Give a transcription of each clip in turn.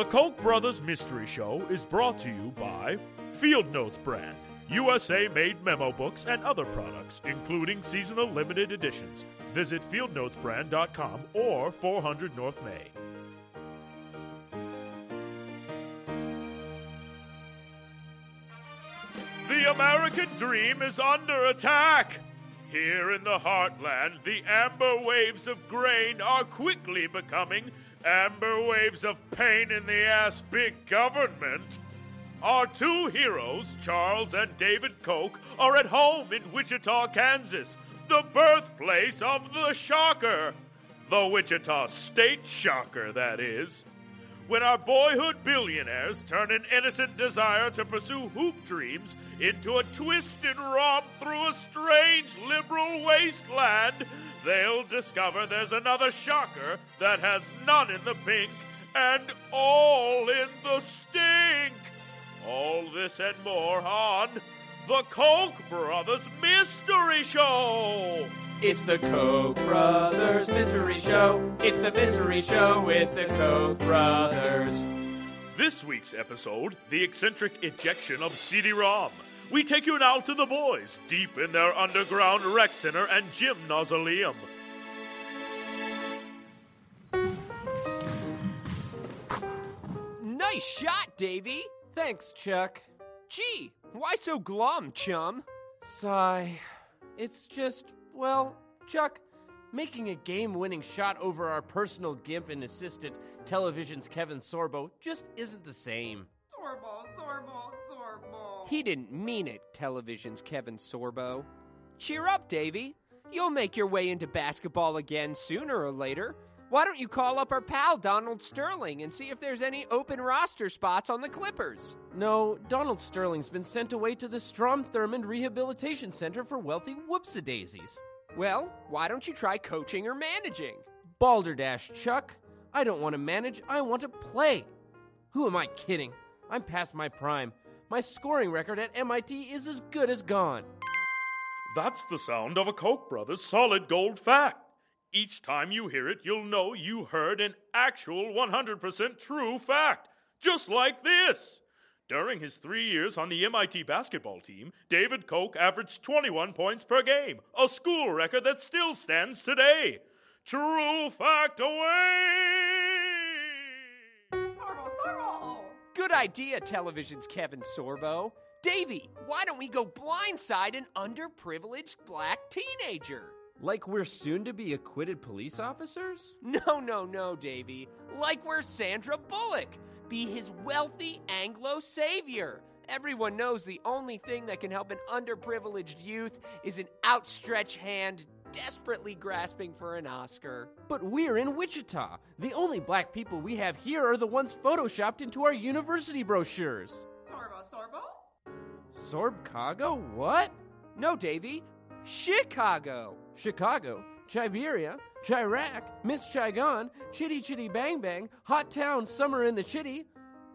The Koch brothers mystery show is brought to you by Field Notes brand, USA made memo books and other products, including seasonal limited editions. Visit fieldnotesbrand.com or 400 North May. The American dream is under attack. Here in the heartland, the amber waves of grain are quickly becoming amber waves of pain in the ass big government. Our two heroes, Charles and David Koch, are at home in Wichita, Kansas, the birthplace of the Shocker. The Wichita State Shocker, that is. When our boyhood billionaires turn an innocent desire to pursue hoop dreams into a twisted romp through a strange liberal wasteland, they'll discover there's another shocker that has none in the pink and all in the stink. All this and more on the Koch Brothers Mystery Show. It's the Koch Brothers Mystery Show. It's the Mystery Show with the Koch Brothers. This week's episode, the eccentric ejection of Seedy Rahm. We take you now to the boys, deep in their underground rec center and gym mausoleum. Nice shot, Davey. Thanks, Chuck. Gee, why so glum, chum? Sigh. It's just, well, Chuck, making a game winning shot over our personal gimp and assistant, television's Kevin Sorbo, just isn't the same. He didn't mean it, television's Kevin Sorbo. Cheer up, Davey. You'll make your way into basketball again sooner or later. Why don't you call up our pal Donald Sterling and see if there's any open roster spots on the Clippers? No, Donald Sterling's been sent away to the Strom Thurmond Rehabilitation Center for wealthy whoopsie-daisies. Well, why don't you try coaching or managing? Balderdash, Chuck. I don't want to manage, I want to play. Who am I kidding? I'm past my prime. My scoring record at MIT is as good as gone. That's the sound of a Koch brothers solid gold fact. Each time you hear it, you'll know you heard an actual 100% true fact, just like this. During his three years on the MIT basketball team, David Koch averaged 21 points per game, a school record that still stands today. True fact away! Good idea, television's Kevin Sorbo. Davey, why don't we go blindside an underprivileged black teenager? Like we're soon to be acquitted police officers? No, no, no, Davey. Like we're Sandra Bullock. Be his wealthy Anglo savior. Everyone knows the only thing that can help an underprivileged youth is an outstretched hand desperately grasping for an Oscar. But we're in Wichita. The only black people we have here are the ones photoshopped into our university brochures. Sorbo, Sorbo. Sorbcago? What? No, Davey. Chicago. Chicago, Chiberia, Chiraq, Miss Chigon, Chitty Chitty Bang Bang, Hot Town, Summer in the Chitty.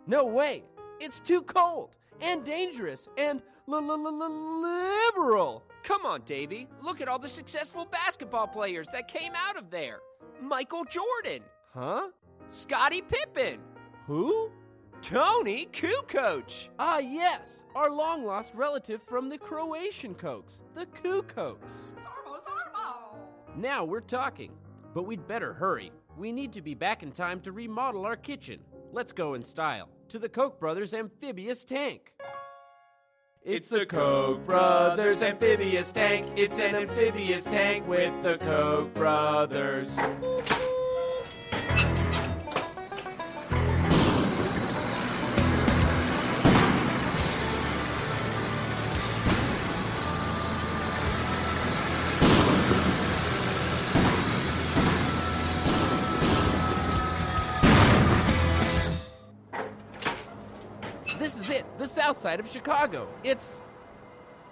No way. It's too cold and dangerous and liberal. Come on, Davey. Look at all the successful basketball players that came out of there. Michael Jordan, Huh? Scottie Pippen, Who? Toni Kukoc. Ah, yes, our long lost relative from the Croatian Kochs, the Sorbo. Now we're talking. But we'd better hurry. We need to be back in time to remodel our kitchen. Let's go in style to the Koch brothers' amphibious tank. It's the Koch brothers' amphibious tank. It's an amphibious tank with the Koch brothers. It, the south side of Chicago. It's.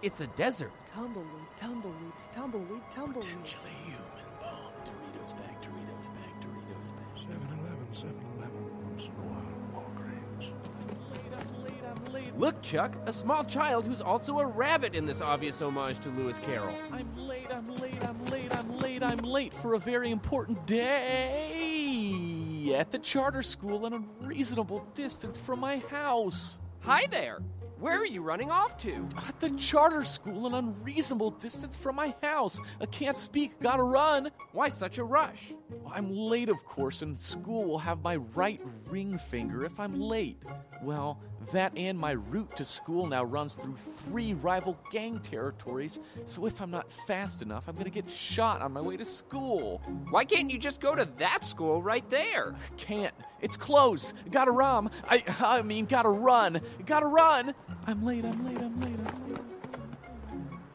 It's a desert. Tumbleweed, tumbleweed, tumbleweed, tumbleweed. Potentially human bomb. Doritos bag, Doritos bag, Doritos bag. 7-Eleven, 7-Eleven, once in a while, Walgreens. Look, Chuck, a small child who's also a rabbit in this obvious homage to Lewis Carroll. I'm late, I'm late, I'm late, I'm late, I'm late for a very important day. at the charter school in a reasonable distance from my house. Hi there. Where are you running off to? At the charter school, an unreasonable distance from my house. I can't speak, gotta run. Why such a rush? I'm late, of course, and school will have my right ring finger if I'm late. Well, that and my route to school now runs through three rival gang territories, so if I'm not fast enough, I'm gonna get shot on my way to school. Why can't you just go to that school right there? Can't. It's closed. Gotta rum. I I mean gotta run. Gotta run. I'm late, I'm late, I'm late, I'm late.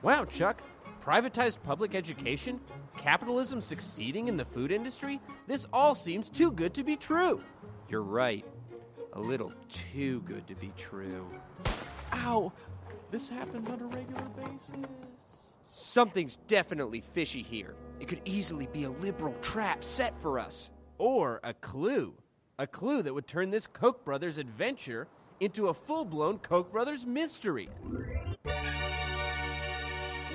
Wow, Chuck. Privatized public education? Capitalism succeeding in the food industry? This all seems too good to be true. You're right. A little too good to be true. Ow! This happens on a regular basis. Something's definitely fishy here. It could easily be a liberal trap set for us. Or a clue. A clue that would turn this Koch brothers adventure into a full blown Koch brothers mystery.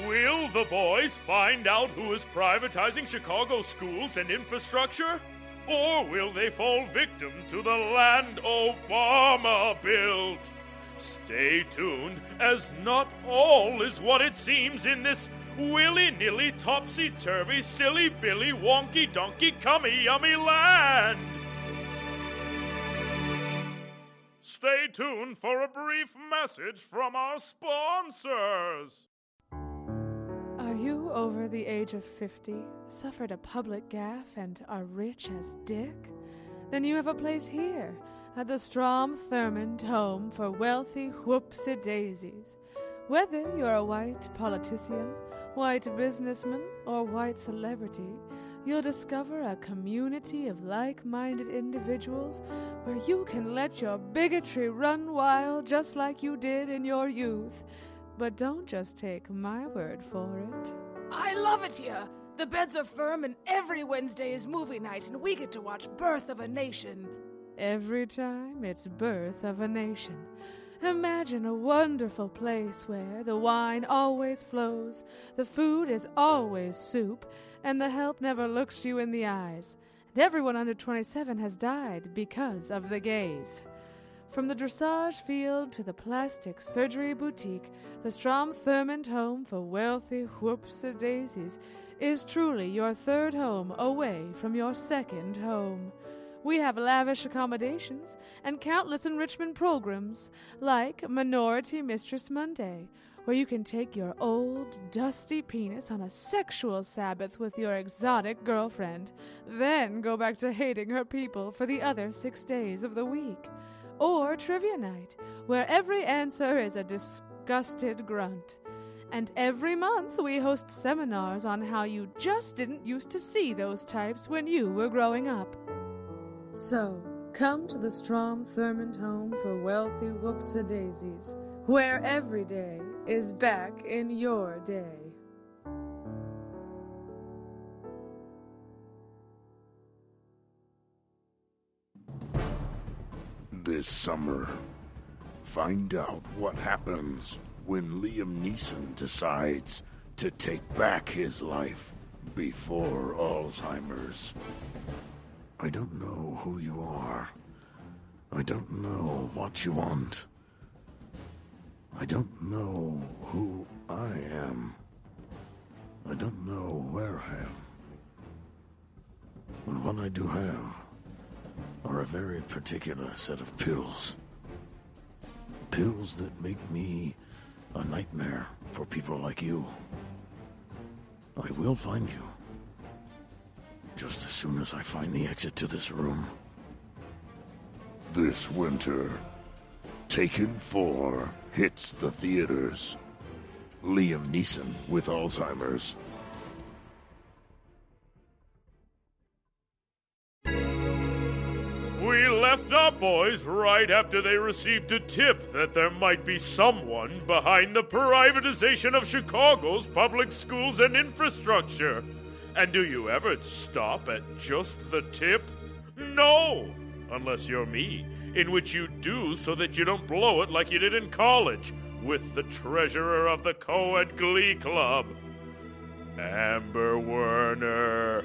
Will the boys find out who is privatizing Chicago schools and infrastructure? Or will they fall victim to the land Obama built? Stay tuned, as not all is what it seems in this willy nilly, topsy turvy, silly billy, wonky donkey, cummy yummy land. Stay tuned for a brief message from our sponsors. You over the age of 50, suffered a public gaffe, and are rich as Dick? Then you have a place here at the Strom Thurmond Home for Wealthy Whoopsie Daisies. Whether you're a white politician, white businessman, or white celebrity, you'll discover a community of like minded individuals where you can let your bigotry run wild just like you did in your youth. But don't just take my word for it. I love it here. The beds are firm, and every Wednesday is movie night, and we get to watch Birth of a Nation. Every time it's birth of a nation. Imagine a wonderful place where the wine always flows, the food is always soup, and the help never looks you in the eyes. And everyone under 27 has died because of the gays. From the dressage field to the plastic surgery boutique, the Strom Thurmond Home for Wealthy Whoopsie Daisies is truly your third home away from your second home. We have lavish accommodations and countless enrichment programs, like Minority Mistress Monday, where you can take your old, dusty penis on a sexual Sabbath with your exotic girlfriend, then go back to hating her people for the other six days of the week. Or Trivia Night, where every answer is a disgusted grunt. And every month we host seminars on how you just didn't used to see those types when you were growing up. So, come to the Strom Thurmond Home for Wealthy Whoopsie Daisies, where every day is back in your day. This summer, find out what happens when Liam Neeson decides to take back his life before Alzheimer's. I don't know who you are. I don't know what you want. I don't know who I am. I don't know where I am. But what I do have are a very particular set of pills. Pills that make me a nightmare for people like you. I will find you. Just as soon as I find the exit to this room. This winter, Taken 4 hits the theaters. Liam Neeson with Alzheimer's. Left our boys right after they received a tip that there might be someone behind the privatization of Chicago's public schools and infrastructure. And do you ever stop at just the tip? No! Unless you're me, in which you do so that you don't blow it like you did in college with the treasurer of the Co ed Glee Club, Amber Werner.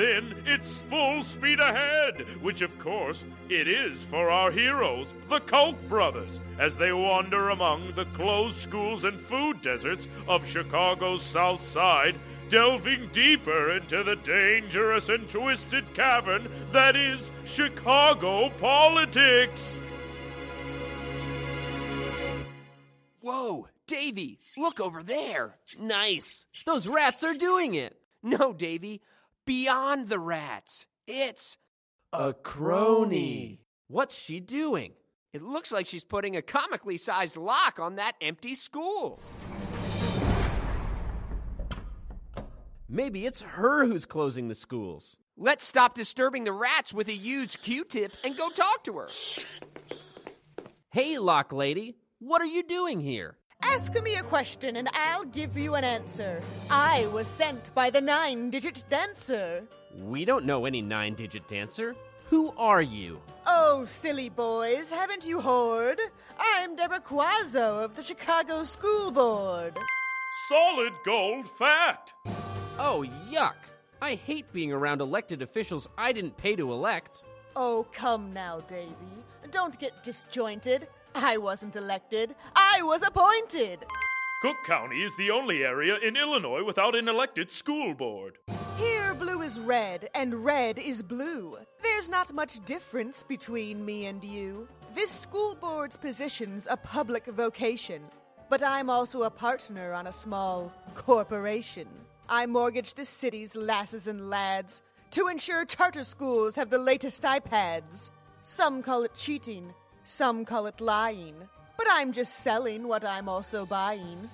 Then it's full speed ahead, which of course it is for our heroes, the Koch brothers, as they wander among the closed schools and food deserts of Chicago's South Side, delving deeper into the dangerous and twisted cavern that is Chicago politics. Whoa, Davey, look over there. Nice. Those rats are doing it. No, Davey, beyond the rats. It's A crony. What's she doing? It looks like she's putting a comically sized lock on that empty school. Maybe it's her who's closing the schools. Let's stop disturbing the rats with a used Q tip and go talk to her. Hey, lock lady, what are you doing here? Ask me a question and I'll give you an answer. I was sent by the nine digit dancer. We don't know any nine digit dancer. Who are you? Oh, silly boys, haven't you heard? I'm Deborah Quazzo of the Chicago School Board. Solid gold fact. Oh, yuck. I hate being around elected officials I didn't pay to elect. Oh, come now, Davey. Don't get disjointed. I wasn't elected, I was appointed. Cook County is the only area in Illinois without an elected school board. Here, blue is red, and red is blue. There's not much difference between me and you. This school board's position's a public vocation, but I'm also a partner on a small corporation. I mortgage the city's lasses and lads to ensure charter schools have the latest iPads. Some call it cheating, some call it lying, but I'm just selling what I'm also buying.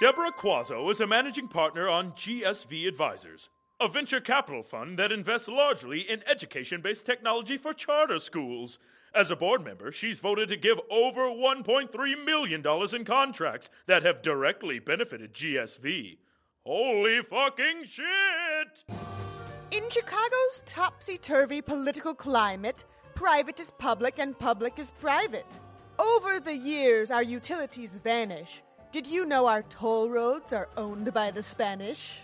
Deborah Quazzo is a managing partner on GSV Advisors, a venture capital fund that invests largely in education based technology for charter schools. As a board member, she's voted to give over $1.3 million in contracts that have directly benefited GSV. Holy fucking shit! In Chicago's topsy turvy political climate, private is public and public is private. Over the years, our utilities vanish. Did you know our toll roads are owned by the Spanish?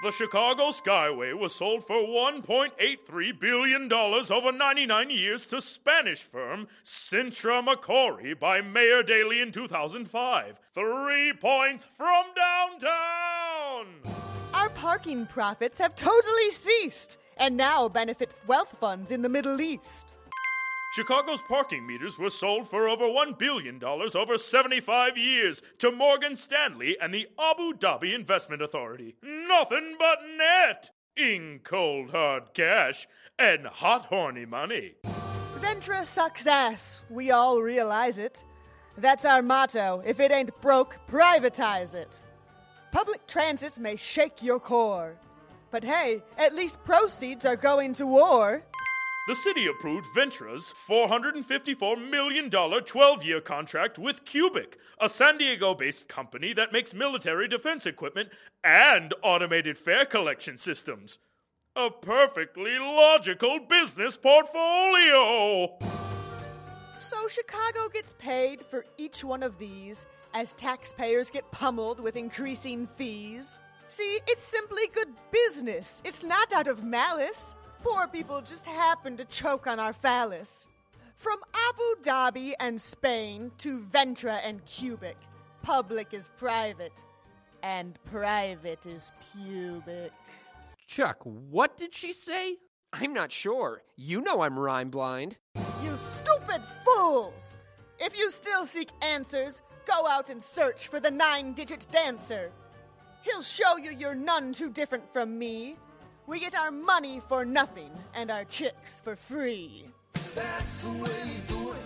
The Chicago Skyway was sold for $1.83 billion over 99 years to Spanish firm Cintra Macquarie by Mayor Daley in 2005. Three points from downtown! Our parking profits have totally ceased and now benefit wealth funds in the Middle East. Chicago's parking meters were sold for over $1 billion over 75 years to Morgan Stanley and the Abu Dhabi Investment Authority. Nothing but net! In cold hard cash and hot horny money. Ventra sucks ass. We all realize it. That's our motto. If it ain't broke, privatize it. Public transit may shake your core. But hey, at least proceeds are going to war. The city approved Ventra's $454 million 12 year contract with Cubic, a San Diego based company that makes military defense equipment and automated fare collection systems. A perfectly logical business portfolio! So Chicago gets paid for each one of these as taxpayers get pummeled with increasing fees. See, it's simply good business. It's not out of malice. Poor people just happen to choke on our phallus. From Abu Dhabi and Spain to Ventra and Cubic, public is private, and private is pubic. Chuck, what did she say? I'm not sure. You know I'm rhyme blind. You stupid fools! If you still seek answers, go out and search for the nine digit dancer. He'll show you you're none too different from me. We get our money for nothing and our chicks for free. That's the way you do it.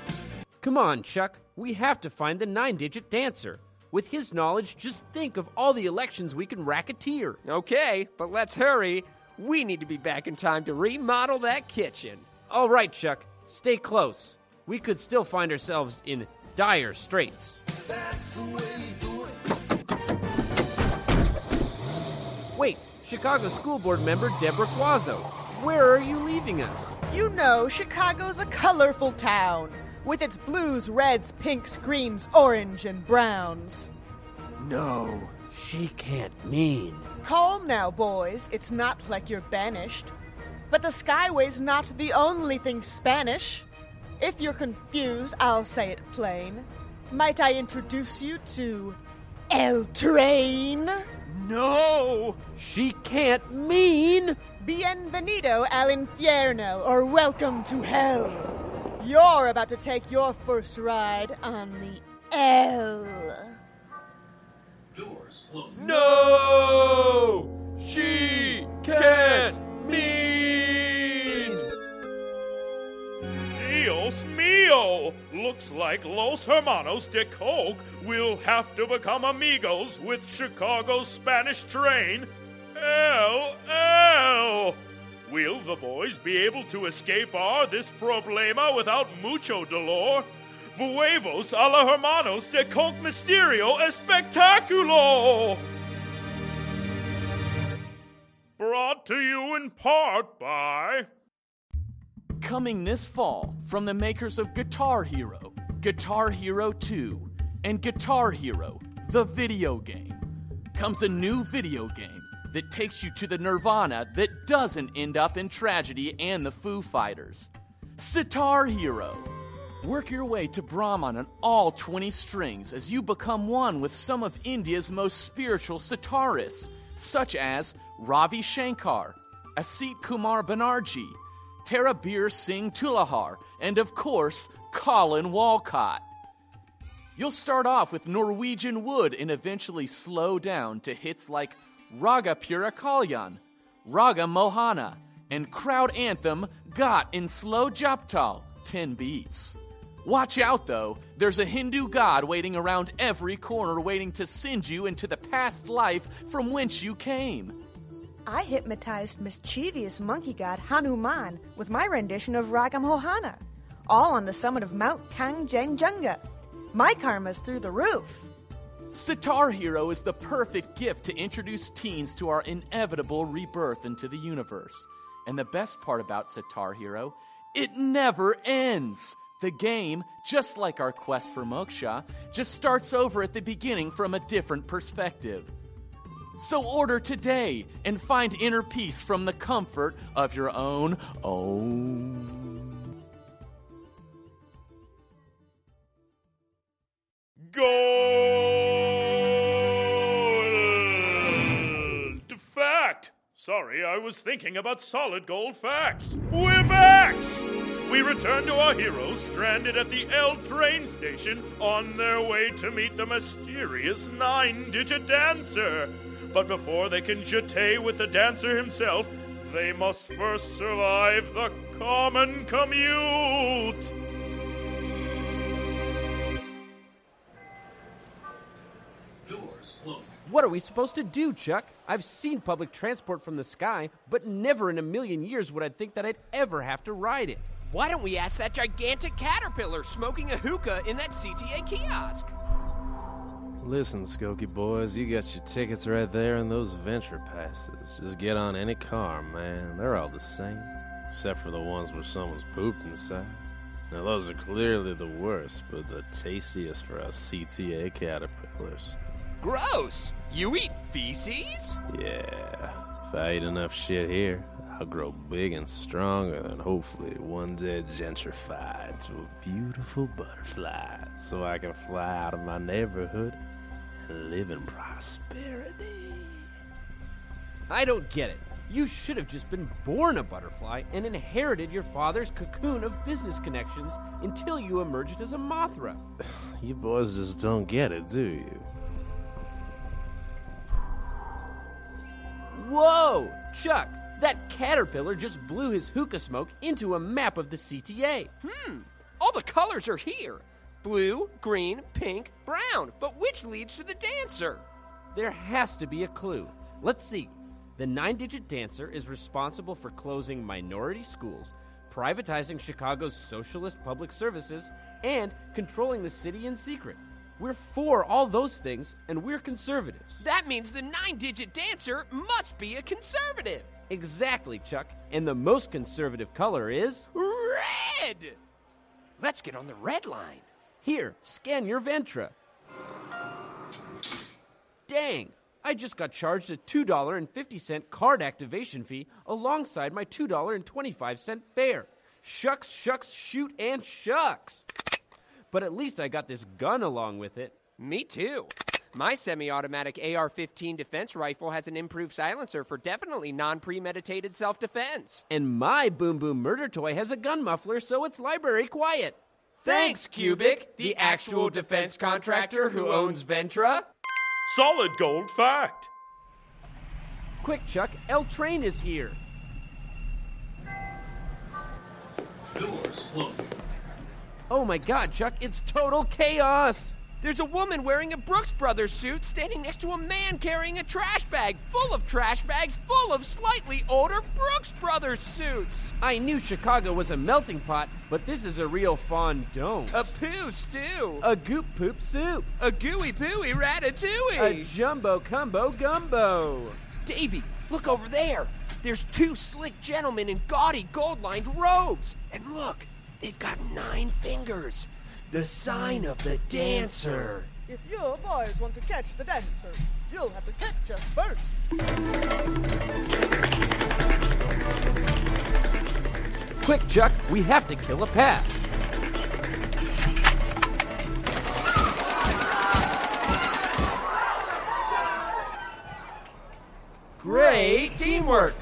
Come on, Chuck. We have to find the nine digit dancer. With his knowledge, just think of all the elections we can racketeer. Okay, but let's hurry. We need to be back in time to remodel that kitchen. All right, Chuck. Stay close. We could still find ourselves in dire straits. Wait, Chicago School Board member Deborah Quazzo. Where are you leaving us? You know, Chicago's a colorful town with its blues, reds, pinks, greens, orange, and browns. No, She can't mean. Calm now, boys. It's not like you're banished. But the Skyway's not the only thing Spanish. If you're confused, I'll say it plain. Might I introduce you to El Train? No! She can't mean. Bienvenido al infierno, or welcome to hell. You're about to take your first ride on the L. Doors closed. No! She can't mean! Dios mio! Looks like Los Hermanos de Coke will have to become amigos with Chicago's Spanish train. LL! Will the boys be able to escape our this problema without mucho dolor? Vuevos a la Hermanos de Coke Misterio Espectaculo! Brought to you in part by. Coming this fall from the makers of Guitar Hero, Guitar Hero 2, and Guitar Hero, the video game, comes a new video game that takes you to the nirvana that doesn't end up in tragedy and the Foo Fighters. Sitar Hero. Work your way to Brahman on all 20 strings as you become one with some of India's most spiritual sitarists, such as Ravi Shankar, Asit Kumar Banerjee, Tarabir Singh Tulahar, and of course, Colin Walcott. You'll start off with Norwegian Wood and eventually slow down to hits like Raga Pura Kalyan, Raga Mohana, and crowd anthem Got in Slow Japtal, 10 beats. Watch out though, there's a Hindu god waiting around every corner waiting to send you into the past life from whence you came. I hypnotized mischievous monkey god Hanuman with my rendition of Ragam Mohana, all on the summit of Mount Kangchenjunga. My karma's through the roof. Sitar Hero is the perfect gift to introduce teens to our inevitable rebirth into the universe. And the best part about Sitar Hero, it never ends. The game, just like our quest for moksha, just starts over at the beginning from a different perspective. So order today and find inner peace from the comfort of your own own. Gold fact. Sorry, I was thinking about solid gold facts. We're back! We return to our heroes stranded at the L train station on their way to meet the mysterious nine digit dancer. But before they can jete with the dancer himself, they must first survive the common commute. What are we supposed to do, Chuck? I've seen public transport from the sky, but never in a million years would I think that I'd ever have to ride it. Why don't we ask that gigantic caterpillar smoking a hookah in that CTA kiosk? Listen, Skokie boys, you got your tickets right there and those Ventra passes. Just get on any car, man. They're all the same, except for the ones where someone's pooped inside. Now, those are clearly the worst, but the tastiest for us CTA caterpillars. Gross! You eat feces? Yeah, if I eat enough shit here, I'll grow big and stronger and hopefully one day gentrify into a beautiful butterfly so I can fly out of my neighborhood live in prosperity. I don't get it. You should have just been born a butterfly and inherited your father's cocoon of business connections until you emerged as a Mothra. You boys just don't get it, do you? Whoa! Chuck, that caterpillar just blew his hookah smoke into a map of the CTA. Hmm, all the colors are here blue, green, pink, brown. But which leads to the dancer? There has to be a clue. Let's see. The nine digit dancer is responsible for closing minority schools, privatizing Chicago's socialist public services, and controlling the city in secret. We're for all those things, and we're conservatives. That means the nine digit dancer must be a conservative. Exactly, Chuck. And the most conservative color is. Red! Let's get on the red line. Here, scan your Ventra. Dang, I just got charged a $2.50 card activation fee alongside my $2.25 fare. Shucks, shucks, shoot, and shucks. But at least I got this gun along with it. Me too. My semi automatic AR 15 defense rifle has an improved silencer for definitely non premeditated self defense. And my Boom Boom murder toy has a gun muffler so it's library quiet. Thanks, Cubic, the actual defense contractor who owns Ventra. Solid gold fact. Quick, Chuck, L Train is here. Doors closing. Oh my god, Chuck, it's total chaos! There's a woman wearing a Brooks Brothers suit standing next to a man carrying a trash bag full of trash bags full of slightly older Brooks Brothers suits. I knew Chicago was a melting pot, but this is a real fondant. A poo stew. A goop poop soup. A gooey pooey ratatouille. A jumbo combo gumbo. Davey, look over there. There's two slick gentlemen in gaudy gold lined robes. And look, they've got nine fingers. The sign of the dancer. If you boys want to catch the dancer, you'll have to catch us first. Quick, Chuck, we have to kill a path. Great teamwork!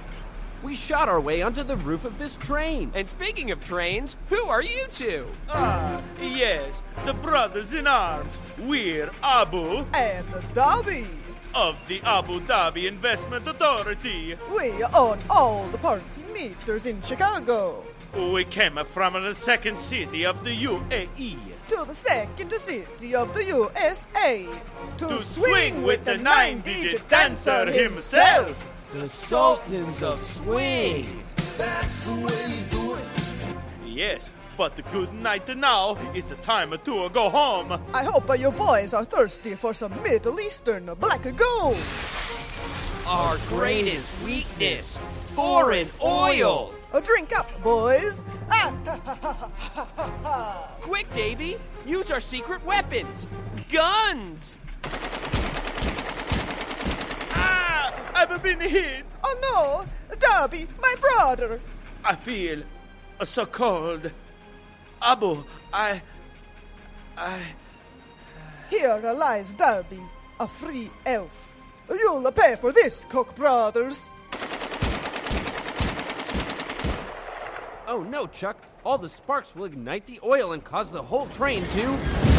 We shot our way onto the roof of this train. And speaking of trains, who are you two? Ah, yes, the brothers in arms. We're Abu And Dhabi of the Abu Dhabi Investment Authority. we own all the parking meters in Chicago. We came from the second city of the UAE To the second city of the USA. To, to swing with the nine-digit dancer himself. The Sultans of Swing. That's the way you do it. Yes, but the good night now. It's time to go home. I hope your boys are thirsty for some Middle Eastern black gold. Our greatest weakness foreign oil. A drink up, boys. Ah. Quick, Davey, use our secret weapons guns. Ah, I've been hit. Oh no, Dhabi, my brother. I feel so cold. Abu, I. I. Here lies Dhabi, a free elf. You'll pay for this, Cook Brothers. Oh no, Chuck. All the sparks will ignite the oil and cause the whole train to.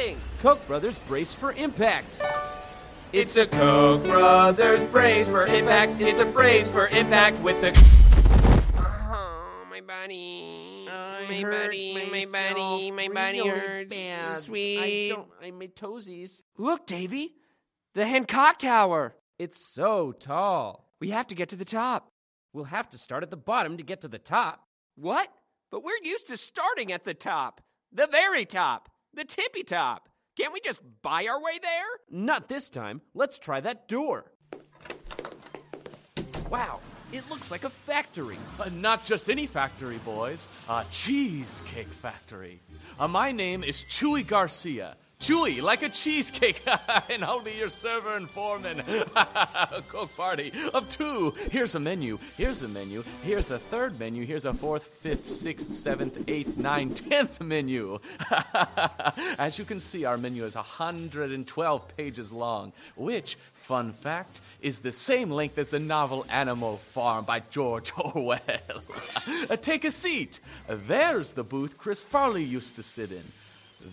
That building. Koch brothers brace for impact. It's a Koch brothers brace for impact. It's a brace for impact with the. Oh, my body. my body, my body, my body hurts. Sweet. I don't. I made toesies. Look, Davey, the Hancock Tower. It's so tall. We have to get to the top. We'll have to start at the bottom to get to the top. What? But we're used to starting at the top. The very top. The tippy top. Can't we just buy our way there? Not this time. Let's try that door. Wow, it looks like a factory. Uh, not just any factory, boys. A cheesecake factory. Uh, my name is Chewy Garcia. Chewy, like a cheesecake, and I'll be your server and foreman. a Koch party of two. Here's a menu. Here's a menu. Here's a third menu. Here's a fourth, fifth, sixth, seventh, eighth, ninth, tenth menu. As you can see, our menu is 112 pages long, which, fun fact, is the same length as the novel Animal Farm by George Orwell. Uh, Take a seat. There's the booth Chris Farley used to sit in.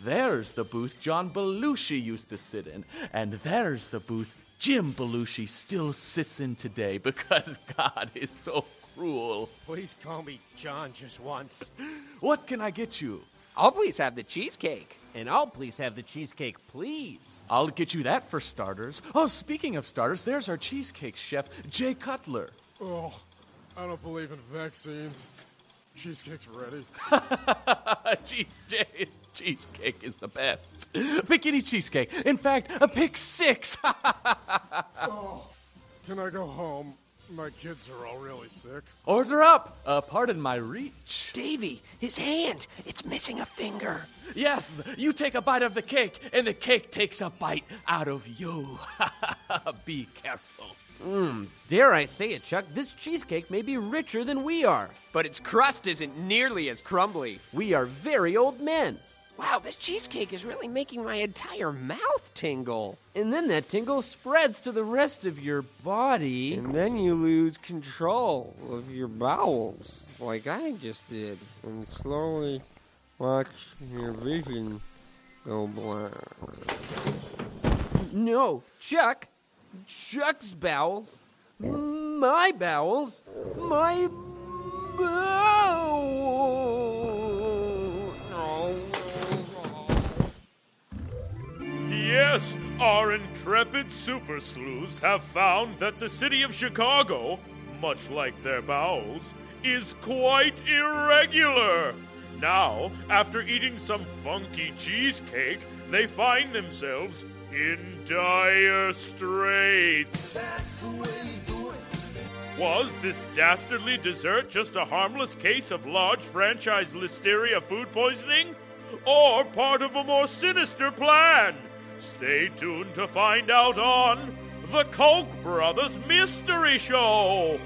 There's the booth John Belushi used to sit in. And there's the booth Jim Belushi still sits in today because God is so cruel. Please call me John just once. What can I get you? I'll please have the cheesecake. And I'll please have the cheesecake, please. I'll get you that for starters. Oh, speaking of starters, there's our cheesecake chef, Jay Cutler. Oh, I don't believe in vaccines. Cheesecake's ready. Cheese, Jay, cheesecake is the best. Pick any cheesecake. In fact, a pick six. Oh, can I go home? My kids are all really sick. Order up! Uh, pardon my reach. Davey, his hand. It's missing a finger. Yes, you take a bite of the cake, and the cake takes a bite out of you. Be careful. Mmm, dare I say it, Chuck, this cheesecake may be richer than we are. But its crust isn't nearly as crumbly. We are very old men. Wow, this cheesecake is really making my entire mouth tingle. And then that tingle spreads to the rest of your body. And then you lose control of your bowels, like I just did, and slowly watch your vision go blind. No, Chuck. Chuck's bowels. My bowels. My bowels. Yes, our intrepid super sleuths have found that the city of Chicago, much like their bowels, is quite irregular. Now, after eating some funky cheesecake, they find themselves in dire straits. Was this dastardly dessert just a harmless case of large franchise listeria food poisoning? Or part of a more sinister plan? Stay tuned to find out on The Koch Brothers Mystery Show!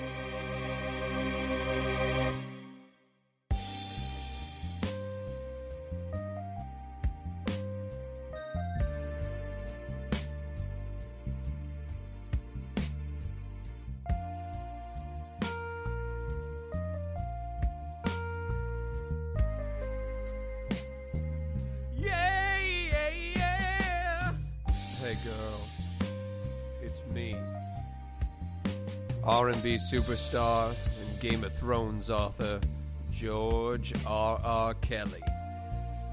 R&B superstar and Game of Thrones author George R. R. Kelly,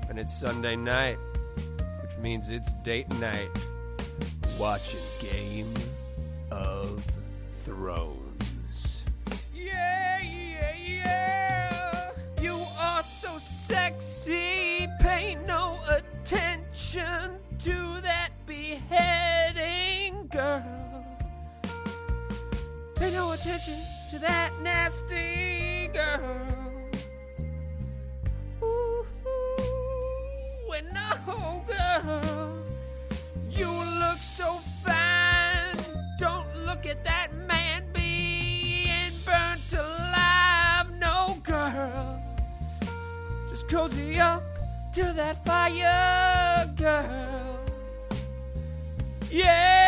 and it's Sunday night, which means it's date night. Watching Game of Thrones. Yeah, yeah, yeah. You are so sexy. Pay no attention to that beheading girl. Pay no attention to that nasty girl. Ooh, and no, girl. You look so fine. Don't look at that man being burnt alive. No, girl. Just cozy up to that fire, girl. Yeah,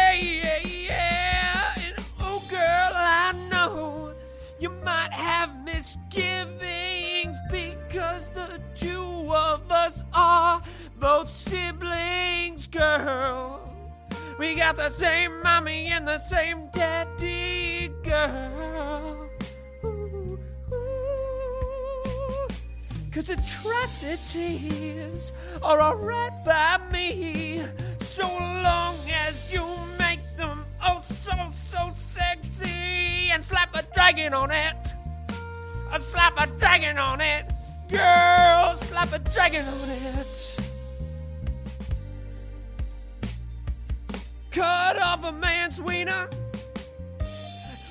have misgivings because the two of us are both siblings, girl. We got the same mommy and the same daddy, girl. Cause atrocities are alright by me, so long as you make them oh so, so sexy and slap a dragon on it. I slap a dragon on it. Girl, slap a dragon on it. Cut off a man's wiener.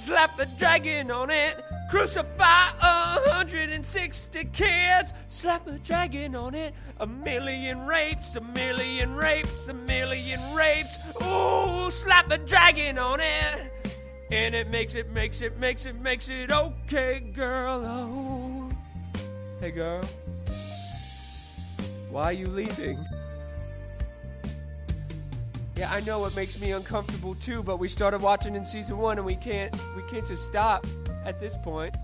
Slap a dragon on it. Crucify a 160 kids. Slap a dragon on it. A million rapes, a million rapes, a million rapes. Ooh, slap a dragon on it. And it makes it, makes it, makes it, makes it okay, girl. Oh. Hey, girl. Why are you leaving? Yeah, I know it makes me uncomfortable too, but we started watching in season one and we can't we can't just stop at this point.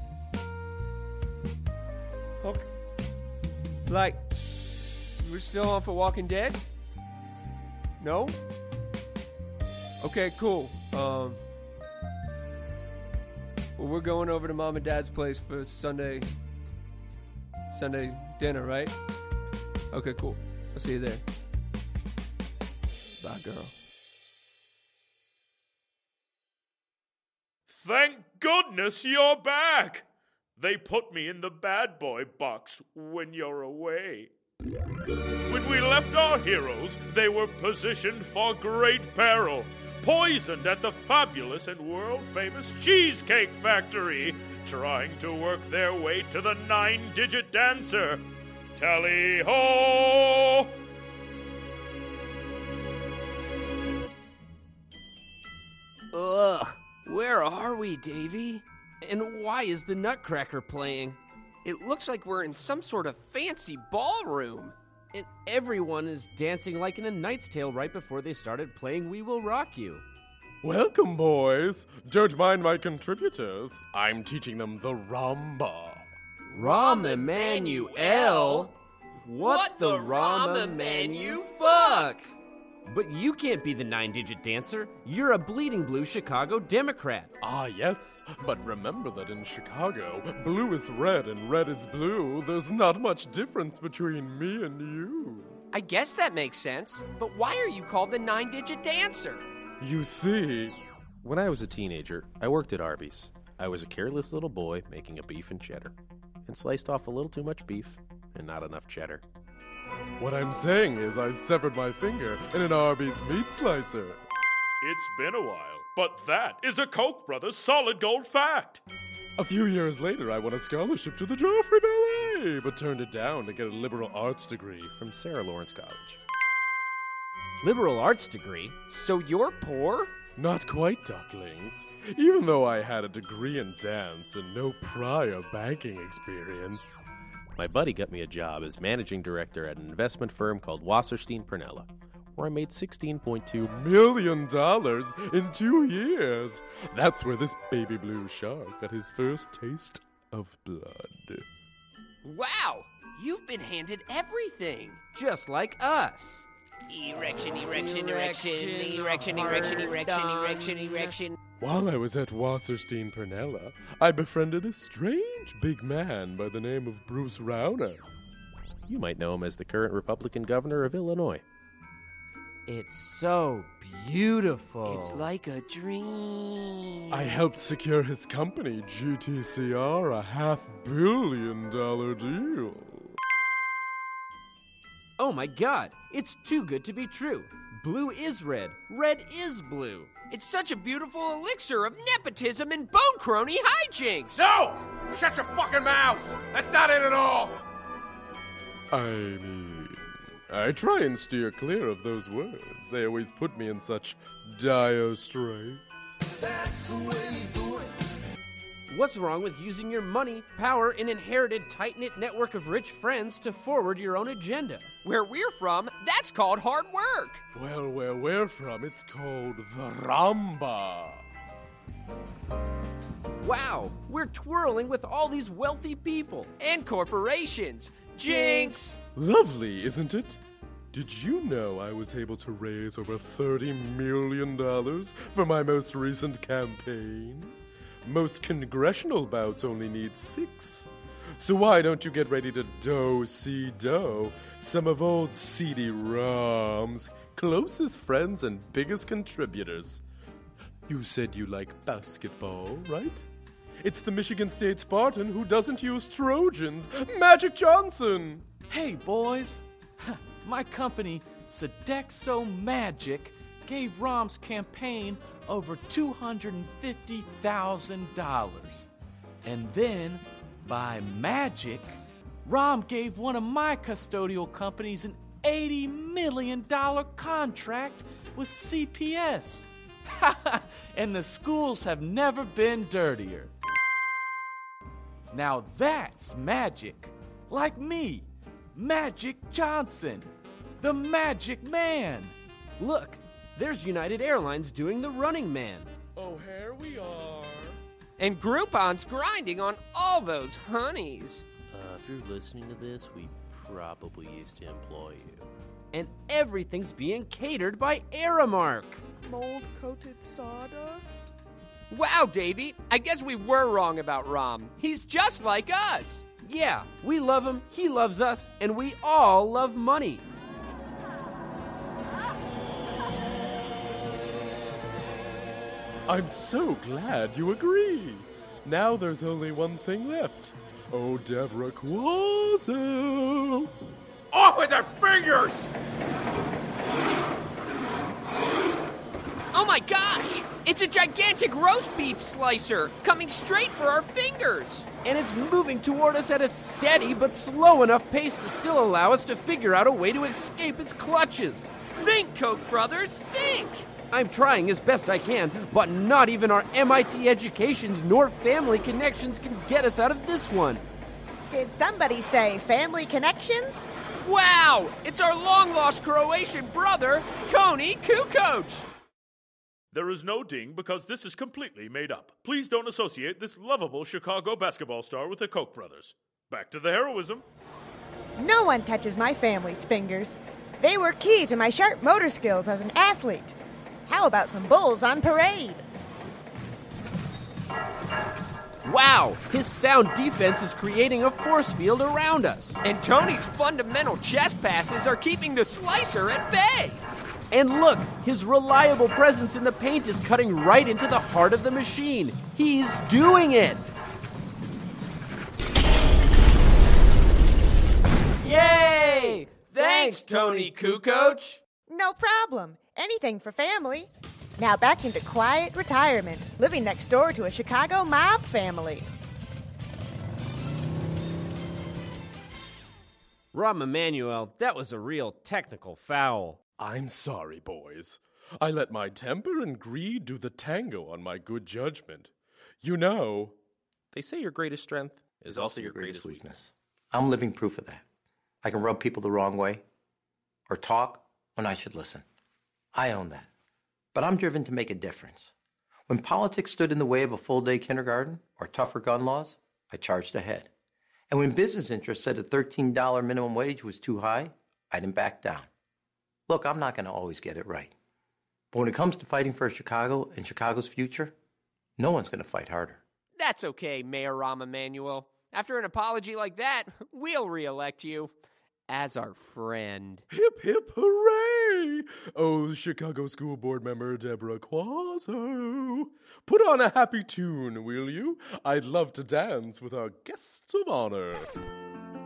Okay. Like we're still on for Walking Dead? No? Okay, cool. Um Well we're going over to mom and dad's place for Sunday Sunday dinner, right? Okay, cool. I'll see you there. Bye, girl. Thank goodness you're back! They put me in the bad boy box when you're away. When we left our heroes, they were positioned for great peril. Poisoned at the fabulous and world famous Cheesecake Factory, trying to work their way to the nine digit dancer. Tally ho! Ugh, where are we, Davey? And why is the Nutcracker playing? It looks like we're in some sort of fancy ballroom. And everyone is dancing like in a Knight's Tale right before they started playing We Will Rock You. Welcome, boys. Don't mind my contributors. I'm teaching them the rumba. Rahm Emanuel? What the Rahm Emanu fuck? But you can't be the nine digit dancer. You're a bleeding blue Chicago Democrat. Ah, yes, but remember that in Chicago, blue is red and red is blue. There's not much difference between me and you. I guess that makes sense, but why are you called the nine digit dancer? You see, When I was a teenager, I worked at Arby's. I was a careless little boy making a beef and cheddar, and sliced off a little too much beef and not enough cheddar. What I'm saying is I severed my finger in an Arby's meat slicer. It's been a while, but that is a Koch brothers solid gold fact. A few years later, I won a scholarship to the Joffrey Ballet, but turned it down to get a liberal arts degree. From Sarah Lawrence College. Liberal arts degree? So you're poor? Not quite, ducklings. Even though I had a degree in dance and no prior banking experience. My buddy got me a job as managing director at an investment firm called Wasserstein Perella, where I made $16.2 Million dollars in two years. That's where this baby blue shark got his first taste of blood. Wow, you've been handed everything. Just like us. Erection, erection, erection, erection, erection, erection, erection, erection. While I was at Wasserstein Perella, I befriended a strange big man by the name of Bruce Rauner. You might know him as the current Republican governor of Illinois. It's so beautiful. It's like a dream. I helped secure his company, GTCR, a half billion dollar deal. Oh my god, it's too good to be true. Blue is red, red is blue. It's such a beautiful elixir of nepotism and bone crony hijinks. No! Shut your fucking mouths! That's not it at all! I mean, I try and steer clear of those words. They always put me in such dire straits. That's the way you do it. What's wrong with using your money, power, and inherited tight knit network of rich friends to forward your own agenda? Where we're from, that's called hard work. Well, where we're from, it's called the Ramba. Wow, we're twirling with all these wealthy people. And corporations. Jinx! Lovely, isn't it? Did you know I was able to raise over $30 million for my most recent campaign? Most congressional bouts only need six. So why don't you get ready to do see dough some of old Seedy Rahm's closest friends and biggest contributors? You said you like basketball, right? It's the Michigan State Spartan who doesn't use Trojans, Magic Johnson. Hey, boys! My company, Sodexo Magic, gave Rahm's campaign over $250,000. And then, by magic, Rom gave one of my custodial companies an $80 million contract with CPS. and the schools have never been dirtier. Now that's magic. Like me, Magic Johnson, the Magic Man. Look, there's United Airlines doing the running man. Oh, here we are. And Groupon's grinding on all those honeys. Uh, if you're listening to this, we probably used to employ you. And everything's being catered by Aramark. Mold coated sawdust? Wow, Davey, I guess we were wrong about Rahm. He's just like us. Yeah, we love him, he loves us, and we all love money. I'm so glad you agree. Now there's only one thing left. Oh, Deborah Quazzo. Off with their fingers! Oh my my gosh! It's a gigantic roast beef slicer coming straight for our fingers! And it's moving toward us at a steady but slow enough pace to still allow us to figure out a way to escape its clutches. Think, Koch brothers, think! I'm trying as best I can, but not even our MIT educations nor family connections can get us out of this one. Did somebody say family connections? Wow! It's our long lost Croatian brother, Toni Kukoc! There is no ding because this is completely made up. Please don't associate this lovable Chicago basketball star with the Koch brothers. Back to the heroism. No one touches my family's fingers. They were key to my sharp motor skills as an athlete. How about some bulls on parade? Wow, his sound defense is creating a force field around us. And Toni's fundamental chest passes are keeping the slicer at bay. And look, his reliable presence in the paint is cutting right into the heart of the machine. He's doing it. Yay! Thanks, Toni Kukoc. No problem. Anything for family. Now back into quiet retirement, living next door to a Chicago mob family. Rahm Emanuel, that was a real technical foul. I'm sorry, boys. I let my temper and greed do the tango on my good judgment. You know, They say your greatest strength is also your greatest weakness. I'm living proof of that. I can rub people the wrong way or talk when I should listen. I own that. But I'm driven to make a difference. When politics stood in the way of a full day kindergarten or tougher gun laws, I charged ahead. And when business interests said a $13 minimum wage was too high, I didn't back down. Look, I'm not going to always get it right. But when it comes to fighting for Chicago and Chicago's future, no one's going to fight harder. That's okay, Mayor Rahm Emanuel. After an apology like that, we'll reelect you as our friend. hip hip hooray! Oh, Chicago School Board member Deborah Quazzo. Put on a happy tune, will you? I'd love to dance with our guests of honor.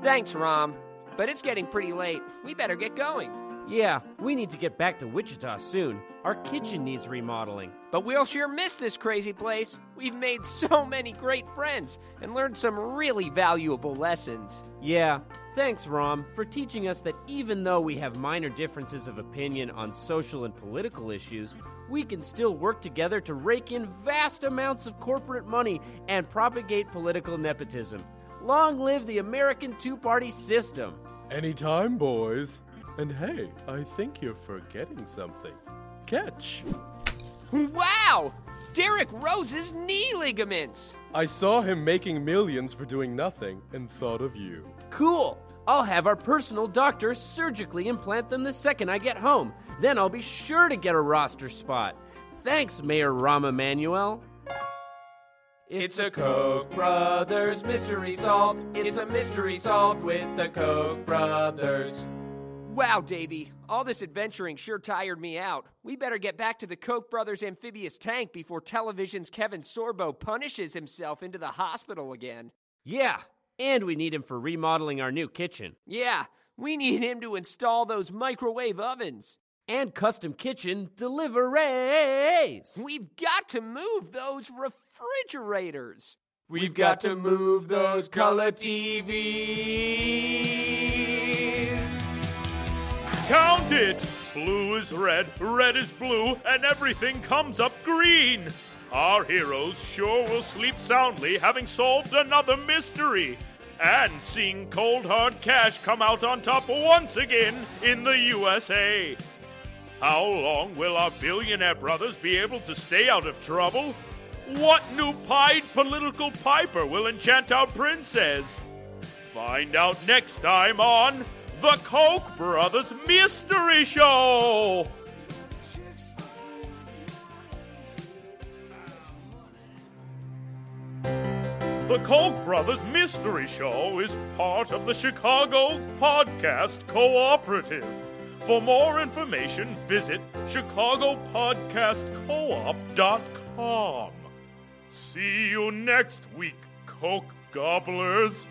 Thanks, Rahm. But it's getting pretty late. We better get going. Yeah, we need to get back to Wichita soon. Our kitchen needs remodeling. But we'll sure miss this crazy place. We've made so many great friends and learned some really valuable lessons. Yeah, thanks, Rahm, for teaching us that even though we have minor differences of opinion on social and political issues, we can still work together to rake in vast amounts of corporate money and propagate political nepotism. Long live the American two party system! Anytime, boys. And hey, I think you're forgetting something. Catch! Wow! Derrick Rose's knee ligaments! I saw him making millions for doing nothing and thought of you. Cool! I'll have our personal doctor surgically implant them the second I get home. Then I'll be sure to get a roster spot. Thanks, Mayor Rahm Emanuel. It's a Koch brothers mystery solved. It's a mystery solved with the Koch brothers. Wow, Davey, all this adventuring sure tired me out. We better get back to the Koch brothers amphibious tank before television's Kevin Sorbo punishes himself into the hospital again. Yeah, and we need him for remodeling our new kitchen. Yeah, we need him to install those microwave ovens. And custom kitchen deliveries. We've got to move those refrigerators. We've got to move those color TVs. Count it! Blue is red, red is blue, and everything comes up green. Our heroes sure will sleep soundly having solved another mystery and seeing cold hard cash come out on top once again in the USA. How long will our billionaire brothers be able to stay out of trouble? What new pied political piper will enchant our princess? Find out next time on The Koch Brothers Mystery Show! The Koch Brothers Mystery Show is part of the Chicago Podcast Cooperative. For more information, visit chicagopodcastcoop.com. See you next week, Coke Gobblers.